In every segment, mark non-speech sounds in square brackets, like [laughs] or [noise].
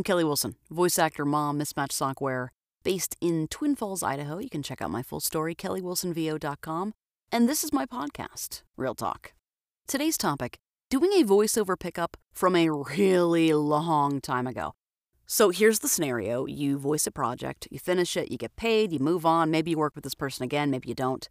I'm Kelly Wilson, voice actor, mom, mismatch software, based in Twin Falls, Idaho. You can check out my full story, kellywilsonvo.com. And this is my podcast, Real Talk. Today's topic doing a voiceover pickup from a really long time ago. So here's the scenario you voice a project, you finish it, you get paid, you move on, maybe you work with this person again, maybe you don't.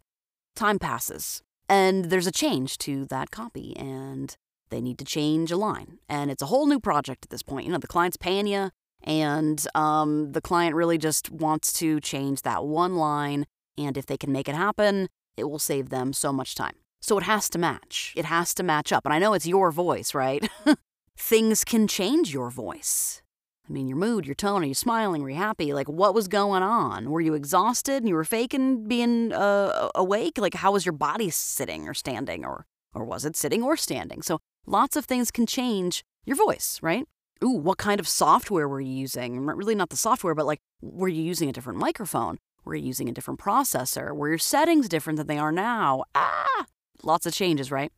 Time passes, and there's a change to that copy, and they need to change a line. And it's a whole new project at this point. You know, the client's paying you, and um, the client really just wants to change that one line. And if they can make it happen, it will save them so much time. So it has to match. It has to match up. And I know it's your voice, right? [laughs] Things can change your voice. I mean, your mood, your tone, are you smiling? Were you happy? Like, what was going on? Were you exhausted and you were faking being uh, awake? Like, how was your body sitting or standing? Or, or was it sitting or standing? So, lots of things can change your voice, right? Ooh, what kind of software were you using? Really, not the software, but like, were you using a different microphone? Were you using a different processor? Were your settings different than they are now? Ah, lots of changes, right?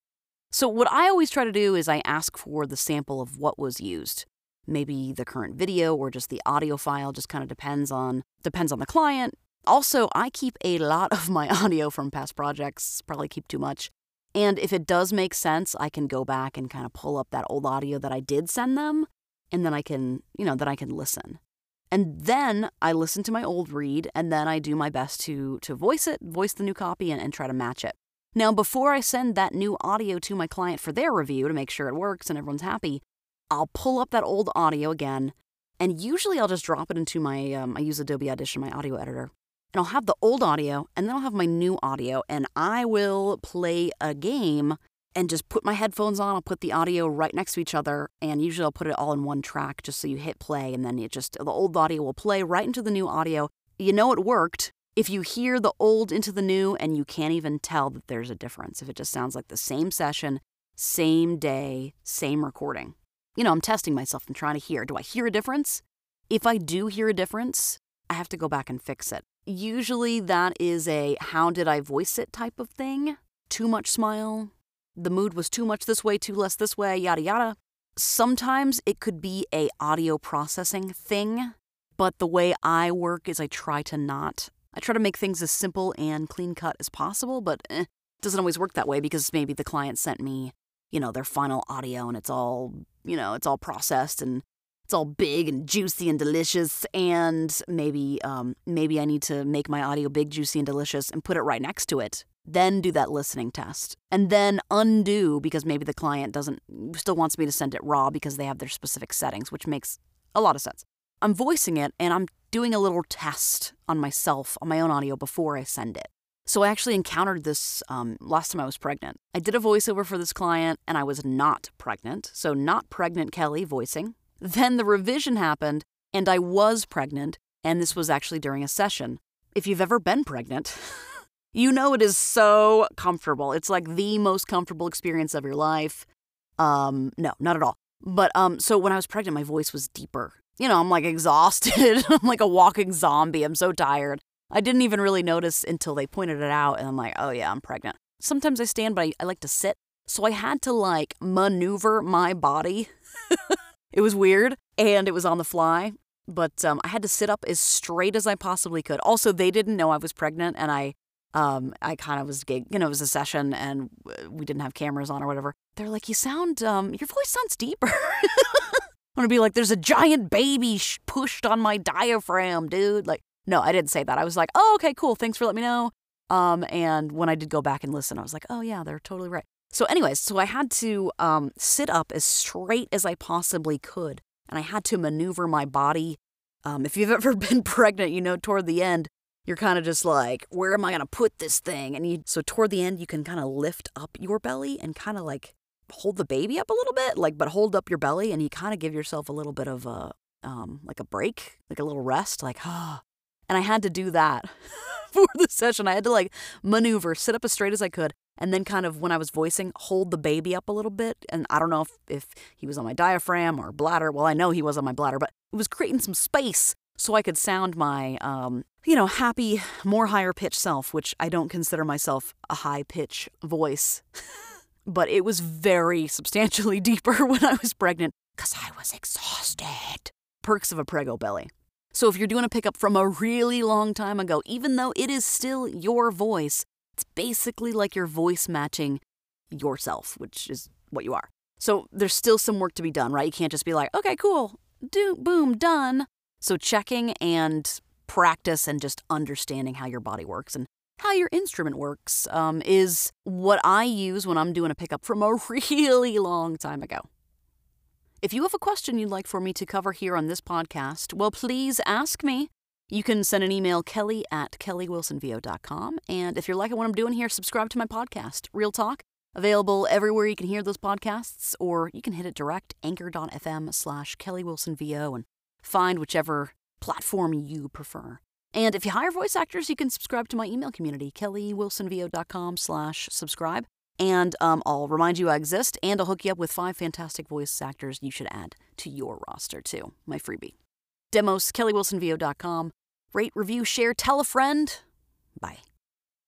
So, what I always try to do is I ask for the sample of what was used maybe the current video or just the audio file just kind of depends on depends on the client also i keep a lot of my [laughs] audio from past projects probably keep too much and if it does make sense i can go back and kind of pull up that old audio that i did send them and then i can you know then i can listen and then i listen to my old read and then i do my best to to voice it voice the new copy and, and try to match it now before i send that new audio to my client for their review to make sure it works and everyone's happy I'll pull up that old audio again, and usually I'll just drop it into my, um, I use Adobe Audition, my audio editor. And I'll have the old audio, and then I'll have my new audio, and I will play a game and just put my headphones on. I'll put the audio right next to each other, and usually I'll put it all in one track just so you hit play, and then it just, the old audio will play right into the new audio. You know it worked if you hear the old into the new and you can't even tell that there's a difference, if it just sounds like the same session, same day, same recording. You know, I'm testing myself and trying to hear. Do I hear a difference? If I do hear a difference, I have to go back and fix it. Usually that is a how did I voice it type of thing. Too much smile. The mood was too much this way, too less this way, yada yada. Sometimes it could be a audio processing thing, but the way I work is I try to not I try to make things as simple and clean cut as possible, but eh, it doesn't always work that way because maybe the client sent me you know, their final audio and it's all, you know, it's all processed and it's all big and juicy and delicious and maybe um, maybe I need to make my audio big, juicy and delicious and put it right next to it. Then do that listening test. And then undo because maybe the client doesn't still wants me to send it raw because they have their specific settings, which makes a lot of sense. I'm voicing it and I'm doing a little test on myself on my own audio before I send it. So I actually encountered this um, last time I was pregnant. I did a voiceover for this client and I was not pregnant. So, not pregnant Kelly voicing. Then the revision happened and I was pregnant, and this was actually during a session. If you've ever been pregnant, [laughs] you know it is so comfortable. It's like the most comfortable experience of your life. Um, no, not at all. But um, so when I was pregnant, my voice was deeper. You know, I'm like exhausted. [laughs] I'm like a walking zombie. I'm so tired. I didn't even really notice until they pointed it out, and I'm like, oh yeah, I'm pregnant. Sometimes I stand, but I, I like to sit. So I had to like maneuver my body. [laughs] it was weird, and it was on the fly, but um, I had to sit up as straight as I possibly could. Also, they didn't know I was pregnant, and I um, I kind of was gig, you know, it was a session and we didn't have cameras on or whatever. They're like, you sound, um, your voice sounds deeper. [laughs] I'm gonna be like, there's a giant baby sh- pushed on my diaphragm, dude. Like, no, I didn't say that. I was like, oh, okay, cool. Thanks for letting me know. Um, and when I did go back and listen, I was like, oh, yeah, they're totally right. So, anyways, so I had to um, sit up as straight as I possibly could. And I had to maneuver my body. Um, if you've [laughs] ever been pregnant, you know, toward the end, you're kind of just like, where am I going to put this thing? And you, so toward the end, you can kind of lift up your belly and kind of like hold the baby up a little bit, like, but hold up your belly and you kind of give yourself a little bit of a, um, like a break, like a little rest, like, ah, [sighs] and I had to do that [laughs] for the session. I had to like maneuver, sit up as straight as I could, and then kind of when I was voicing, hold the baby up a little bit. And I don't know if, if he was on my diaphragm or bladder. Well, I know he was on my bladder, but it was creating some space so I could sound my, um, you know, happy, more higher pitch self, which I don't consider myself a high pitch voice. [laughs] but it was very substantially [laughs] deeper [laughs] when I was pregnant because I was exhausted. perks of a prego belly. So if you're doing a pickup from a really long time ago, even though it is still your voice, it's basically like your voice matching yourself, which is what you are. So there's still some work to be done, right? You can't just be like, okay, cool, do boom, done. So checking and practice and just understanding how your body works and how your instrument works um, is what I use when I'm doing a pickup from a [laughs] really long time ago. If you have a question you'd like for me to cover here on this podcast, well, please ask me. You can send an email, kelly at kellywilsonvo.com. And if you're liking what I'm doing here, subscribe to my podcast, Real Talk. Available everywhere you can hear those podcasts, or you can hit it direct, anchor.fm slash kellywilsonvo, and find whichever platform you prefer. And if you hire voice actors, you can subscribe to my email community, kellywilsonvo.com slash subscribe. And um, I'll remind you I exist, and I'll hook you up with five fantastic voice actors you should add to your roster, too. My freebie. Demos, kellywilsonvo.com. Rate, review, share, tell a friend. Bye.